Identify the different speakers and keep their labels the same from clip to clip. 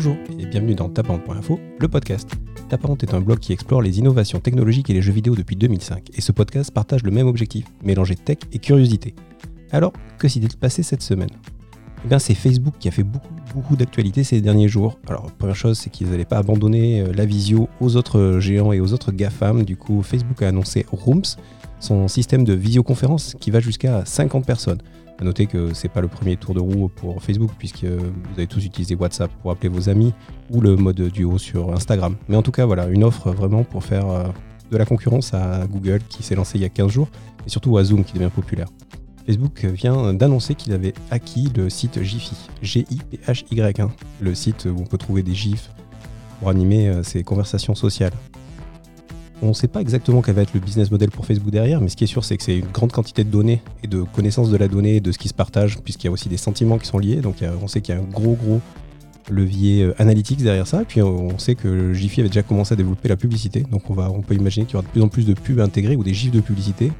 Speaker 1: Bonjour et bienvenue dans Taparente.info, le podcast. Taparente est un blog qui explore les innovations technologiques et les jeux vidéo depuis 2005 et ce podcast partage le même objectif, mélanger tech et curiosité. Alors, que s'est-il passé cette semaine? Eh bien, c'est Facebook qui a fait beaucoup, beaucoup d'actualités ces derniers jours. Alors, première chose, c'est qu'ils n'allaient pas abandonner euh, la visio aux autres géants et aux autres GAFAM. Du coup, Facebook a annoncé Rooms, son système de visioconférence qui va jusqu'à 50 personnes. A noter que c'est pas le premier tour de roue pour Facebook, puisque vous avez tous utilisé WhatsApp pour appeler vos amis ou le mode duo sur Instagram. Mais en tout cas, voilà, une offre vraiment pour faire euh, de la concurrence à Google qui s'est lancé il y a 15 jours, et surtout à Zoom qui devient populaire. Facebook vient d'annoncer qu'il avait acquis le site Giphy, G-I-P-H-Y, le site où on peut trouver des GIFs pour animer euh, ses conversations sociales. On ne sait pas exactement quel va être le business model pour Facebook derrière, mais ce qui est sûr, c'est que c'est une grande quantité de données et de connaissances de la donnée et de ce qui se partage, puisqu'il y a aussi des sentiments qui sont liés. Donc on sait qu'il y a un gros, gros levier euh, analytics derrière ça. Puis on sait que Jiffy avait déjà commencé à développer la publicité. Donc on, va, on peut imaginer qu'il y aura de plus en plus de pubs intégrées ou des gifs de publicité.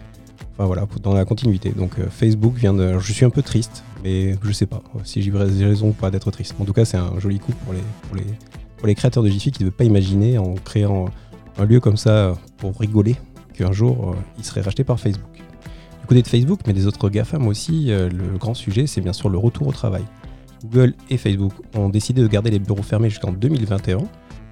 Speaker 1: Enfin voilà, dans la continuité. Donc euh, Facebook vient de. Je suis un peu triste, mais je sais pas si j'ai raison ou pas d'être triste. En tout cas, c'est un joli coup pour les, créateurs de Jiffy qui ne veulent pas imaginer en créant un lieu comme ça pour rigoler qu'un jour euh, il serait racheté par Facebook. Du côté de Facebook, mais des autres GAFAM aussi, euh, le grand sujet c'est bien sûr le retour au travail. Google et Facebook ont décidé de garder les bureaux fermés jusqu'en 2021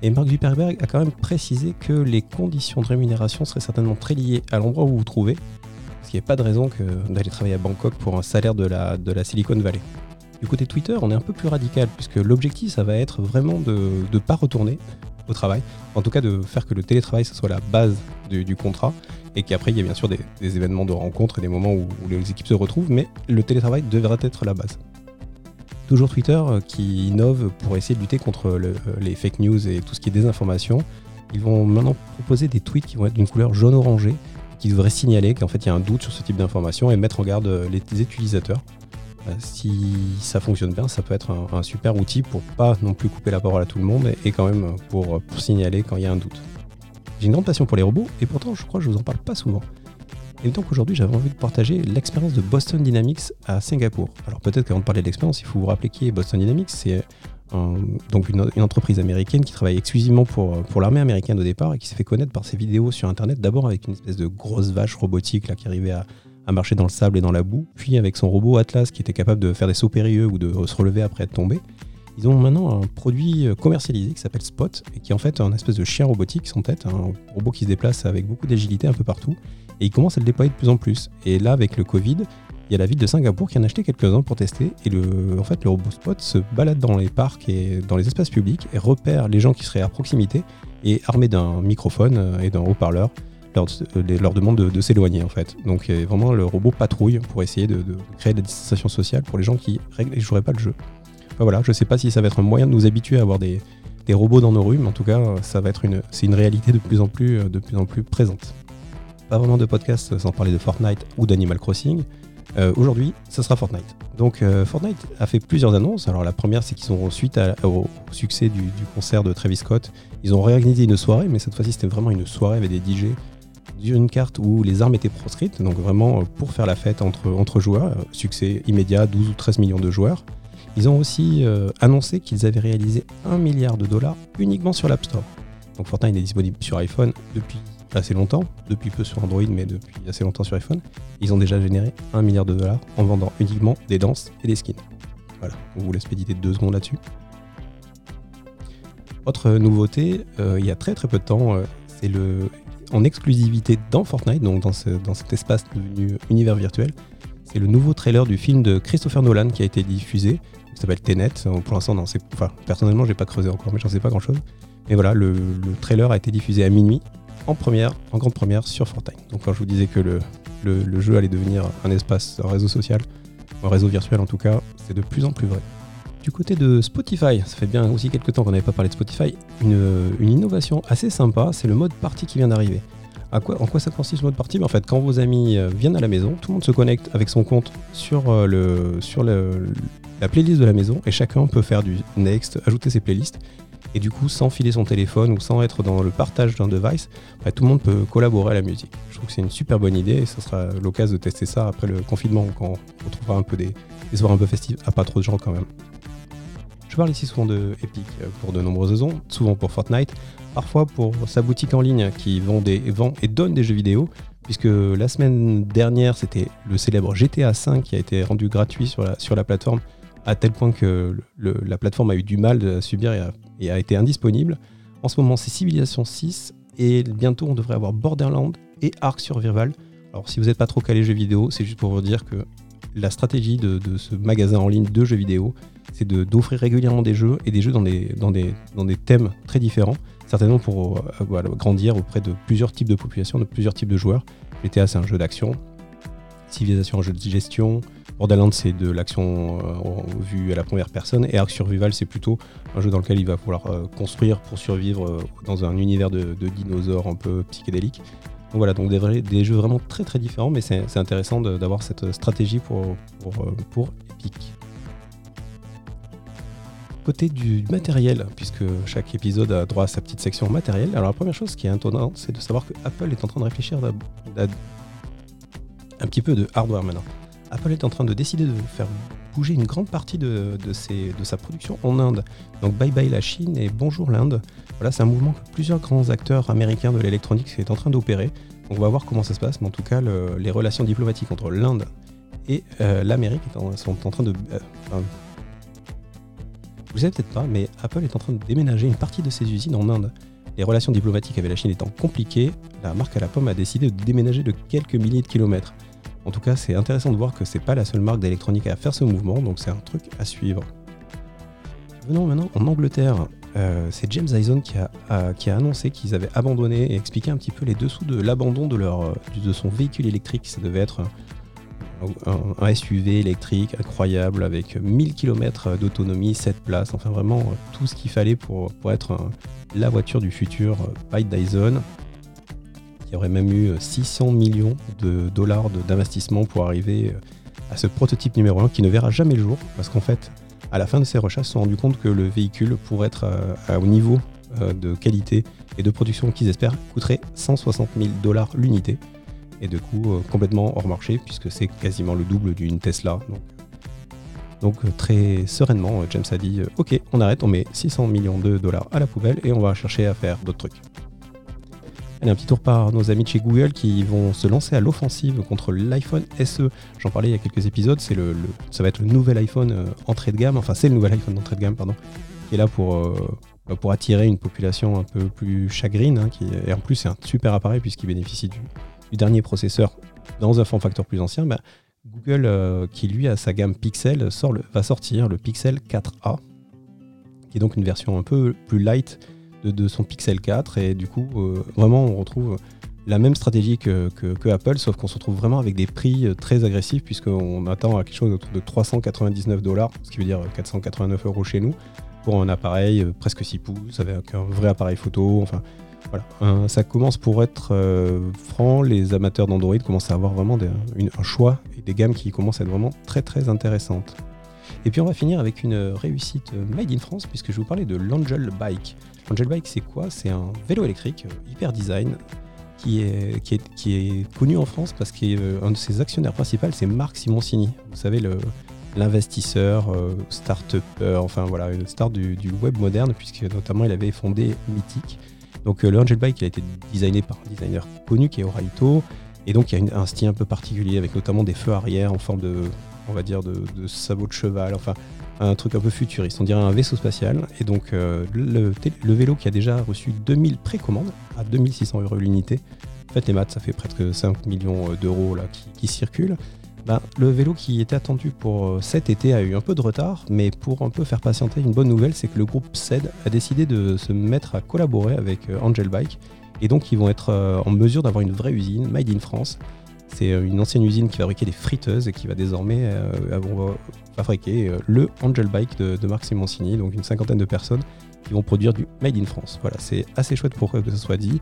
Speaker 1: et Mark Zuckerberg a quand même précisé que les conditions de rémunération seraient certainement très liées à l'endroit où vous vous trouvez, parce qu'il n'y a pas de raison d'aller travailler à Bangkok pour un salaire de la, de la Silicon Valley. Du côté Twitter, on est un peu plus radical, puisque l'objectif, ça va être vraiment de ne pas retourner au travail. En tout cas, de faire que le télétravail, ce soit la base du, contrat et qu'après, il y a bien sûr des, événements de rencontre et des moments où, les équipes se retrouvent, mais le télétravail devrait être la base. Toujours Twitter euh, qui innove pour essayer de lutter contre euh, les fake news et tout ce qui est désinformation. Ils vont maintenant proposer des tweets qui vont être d'une couleur jaune-orangé, qui devraient signaler qu'en fait il y a un doute sur ce type d'information et mettre en garde euh, les utilisateurs. Euh, si ça fonctionne bien, ça peut être un, super outil pour pas non plus couper la parole à tout le monde et, quand même pour, signaler quand il y a un doute. J'ai une grande passion pour les robots et pourtant je crois que je vous en parle pas souvent. Et donc aujourd'hui j'avais envie de partager l'expérience de Boston Dynamics à Singapour. Alors peut-être qu'avant de parler de l'expérience, il faut vous rappeler qui est Boston Dynamics. C'est donc une, entreprise américaine qui travaille exclusivement pour, pour l'armée américaine au départ et qui s'est fait connaître par ses vidéos sur internet d'abord avec une espèce de grosse vache robotique là, qui arrivait à, à marcher dans le sable et dans la boue, puis avec son robot Atlas qui était capable de faire des sauts périlleux ou de se relever après être tombé. Ils ont maintenant un produit commercialisé qui s'appelle Spot et qui est en fait un espèce de chien robotique sans tête, un robot qui se déplace avec beaucoup d'agilité un peu partout et ils commencent à le déployer de plus en plus. Et là, avec le Covid, il y a la ville de Singapour qui en a acheté quelques-uns pour tester et en fait, le robot Spot se balade dans les parcs et dans les espaces publics et repère les gens qui seraient à proximité et armé d'un microphone et d'un haut-parleur leur, demande de, s'éloigner en fait. Donc vraiment le robot patrouille pour essayer de, créer de la distanciation sociale pour les gens qui ne joueraient pas le jeu. voilà, je sais pas si ça va être un moyen de nous habituer à avoir des, robots dans nos rues, mais en tout cas, ça va être une, c'est une réalité de plus en plus, plus présente. Pas vraiment de podcast sans parler de Fortnite ou d'Animal Crossing. Euh, aujourd'hui, ça sera Fortnite. Donc euh, Fortnite a fait plusieurs annonces. Alors la première, c'est qu'ils ont suite au succès du, du, concert de Travis Scott, ils ont réorganisé une soirée, mais cette fois-ci c'était vraiment une soirée avec des DJ d'une carte où les armes étaient proscrites, donc vraiment euh, pour faire la fête entre, entre joueurs, euh, succès immédiat, 12 ou 13 millions de joueurs. Ils ont aussi euh, annoncé qu'ils avaient réalisé 1 milliard de dollars uniquement sur l'App Store. Donc Fortnite est disponible sur iPhone depuis assez longtemps, depuis peu sur Android, mais depuis assez longtemps sur iPhone. Ils ont déjà généré 1 milliard de dollars en vendant uniquement des danses et des skins. Voilà, on vous laisse méditer deux secondes là-dessus. Autre nouveauté, il y a très très peu de temps, c'est le en exclusivité dans Fortnite, donc dans, cet espace devenu univers virtuel. C'est le nouveau trailer du film de Christopher Nolan qui a été diffusé, qui s'appelle Tenet. Pour l'instant, enfin, personnellement, j'ai pas creusé encore, mais j'en sais pas grand chose. Mais voilà, le, trailer a été diffusé à minuit en première, en grande première sur Fortnite. Donc quand je vous disais que le, le jeu allait devenir un espace, un réseau social, un réseau virtuel en tout cas, c'est de plus en plus vrai. Du côté de Spotify, ça fait bien aussi quelques temps qu'on n'avait pas parlé de Spotify, une, innovation assez sympa, c'est le mode party qui vient d'arriver. en quoi ça consiste ce mode party En fait, quand vos amis euh, viennent à la maison, tout le monde se connecte avec son compte sur, euh, le, la playlist de la maison et chacun peut faire du next, ajouter ses playlists. Et du coup, sans filer son téléphone ou sans être dans le partage d'un device, tout le monde peut collaborer à la musique. Je trouve que c'est une super bonne idée et ce sera l'occasion de tester ça après le confinement quand on retrouvera un peu des, des soirs un peu festives à pas trop de gens quand même. Je parle ici souvent de Epic pour de nombreuses raisons, souvent pour Fortnite, parfois pour sa boutique en ligne qui vend, des, et donne des jeux vidéo, puisque la semaine dernière, c'était le célèbre GTA V qui a été rendu gratuit sur la, sur la plateforme, à tel point que la plateforme a eu du mal à subir et a, été indisponible. En ce moment, c'est Civilization 6, et bientôt on devrait avoir Borderlands et Ark Survival. Alors si vous n'êtes pas trop calé jeux vidéo, c'est juste pour vous dire que la stratégie de, ce magasin en ligne de jeux vidéo, c'est d'offrir régulièrement des jeux et des jeux dans des, dans des, dans des thèmes très différents, certainement pour euh, grandir auprès de plusieurs types de populations, de plusieurs types de joueurs. GTA, c'est un jeu d'action. Civilisation, un jeu de gestion. Borderlands, c'est de l'action euh, vue à la première personne. Et Ark Survival, c'est plutôt un jeu dans lequel il va falloir euh, construire pour survivre dans un univers de, dinosaures un peu psychédélique. Donc voilà, donc des, jeux vraiment très très différents, mais c'est intéressant d'avoir cette stratégie pour, pour, Epic. Côté du matériel, puisque chaque épisode a droit à sa petite section matériel, alors la première chose qui est étonnante, c'est de savoir que Apple est en train de réfléchir à, un petit peu de hardware maintenant. Apple est en train de décider de faire bouger une grande partie de, de sa production en Inde. Donc bye bye la Chine et bonjour l'Inde. Voilà, c'est un mouvement que plusieurs grands acteurs américains de l'électronique sont en train d'opérer. On va voir comment ça se passe, mais en tout cas, les relations diplomatiques entre l'Inde et euh, l'Amérique sont en train de. Euh, vous savez peut-être pas, mais Apple est en train de déménager une partie de ses usines en Inde. Les relations diplomatiques avec la Chine étant compliquées, la marque à la pomme a décidé de déménager de quelques milliers de kilomètres. En tout cas, c'est intéressant de voir que c'est pas la seule marque d'électronique à faire ce mouvement, donc c'est un truc à suivre. Venons maintenant en Angleterre. Euh, c'est James Dyson qui a, annoncé qu'ils avaient abandonné et expliqué un petit peu les dessous de l'abandon de, leur, de son véhicule électrique. Ça devait être un, SUV électrique incroyable avec 1000 km d'autonomie, 7 places, enfin vraiment tout ce qu'il fallait pour, être la voiture du futur by Dyson, qui aurait même eu 600 millions de dollars d'investissement pour arriver à ce prototype numéro 1 qui ne verra jamais le jour, parce qu'en fait, à la fin de ces recherches, se sont rendus compte que le véhicule, pour être euh, au niveau euh, de qualité et de production qu'ils espèrent, coûterait 160 000 dollars l'unité. Et de coup, euh, complètement hors marché, puisque c'est quasiment le double d'une Tesla. Donc, très sereinement, James a dit Ok, on arrête, on met 600 millions de dollars à la poubelle et on va chercher à faire d'autres trucs. Allez, un petit tour par nos amis de chez Google qui vont se lancer à l'offensive contre l'iPhone SE. J'en parlais il y a quelques épisodes, c'est le, ça va être le nouvel iPhone euh, entrée de gamme, enfin c'est le nouvel iPhone d'entrée de gamme, pardon, qui est là pour, euh, bah, pour attirer une population un peu plus chagrine, hein, et en plus c'est un super appareil puisqu'il bénéficie du, dernier processeur dans un form factor plus ancien. Bah, Google, euh, qui lui a sa gamme Pixel, sort va sortir le Pixel 4a, qui est donc une version un peu plus light de, son Pixel 4 et du coup euh, vraiment on retrouve la même stratégie que, Apple, sauf qu'on se retrouve vraiment avec des prix euh, très agressifs, puisqu'on attend à quelque chose autour de 399 dollars, ce qui veut dire 489 euros chez nous, pour un appareil presque 6 pouces, avec un vrai appareil photo. Enfin, voilà. ça commence pour être franc, les amateurs d'Android commencent à avoir vraiment un choix et des gammes qui commencent à être vraiment très très intéressantes. Et puis on va finir avec une réussite made in France, puisque je vous parler de l'Angel Bike. Angel Bike, c'est quoi? C'est un vélo électrique euh, hyper design qui est, connu en France parce qu'un euh, de ses actionnaires principaux, c'est Marc Simoncini. Vous savez, l'investisseur, euh, start-upper, enfin voilà, une star du, web moderne, puisque notamment il avait fondé Mythic. Donc le Angel Bike a été designé par un designer connu qui est Oraito. Et donc il y a un style un peu particulier avec notamment des feux arrière en forme de, on de, sabot de cheval. Enfin, un truc un peu futuriste, on dirait un vaisseau spatial. Et donc euh, le, vélo qui a déjà reçu 2000 précommandes à 2600 euros l'unité, faites les maths, ça fait presque 5 millions euh, d'euros qui, circulent. Ben, le vélo qui était attendu pour euh, cet été a eu un peu de retard, mais pour un peu faire patienter, une bonne nouvelle, c'est que le groupe CED a décidé de se mettre à collaborer avec Angel Bike, et donc ils vont être en mesure d'avoir une vraie usine, made in France, c'est euh, une ancienne usine qui fabriquait des friteuses et qui va désormais euh, fabriquer euh, le Angel Bike de, de Marc Simoncini, donc une cinquantaine de personnes qui vont produire du Made in France. Voilà, c'est assez chouette pour que ce soit dit.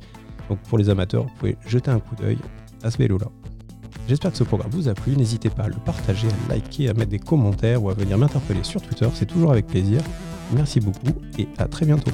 Speaker 1: Donc pour les amateurs, vous pouvez jeter un coup d'œil à ce vélo-là. J'espère que ce programme vous a plu. N'hésitez pas à le partager, à liker, à mettre des commentaires ou à venir m'interpeller sur Twitter. C'est toujours avec plaisir. Merci beaucoup et à très bientôt.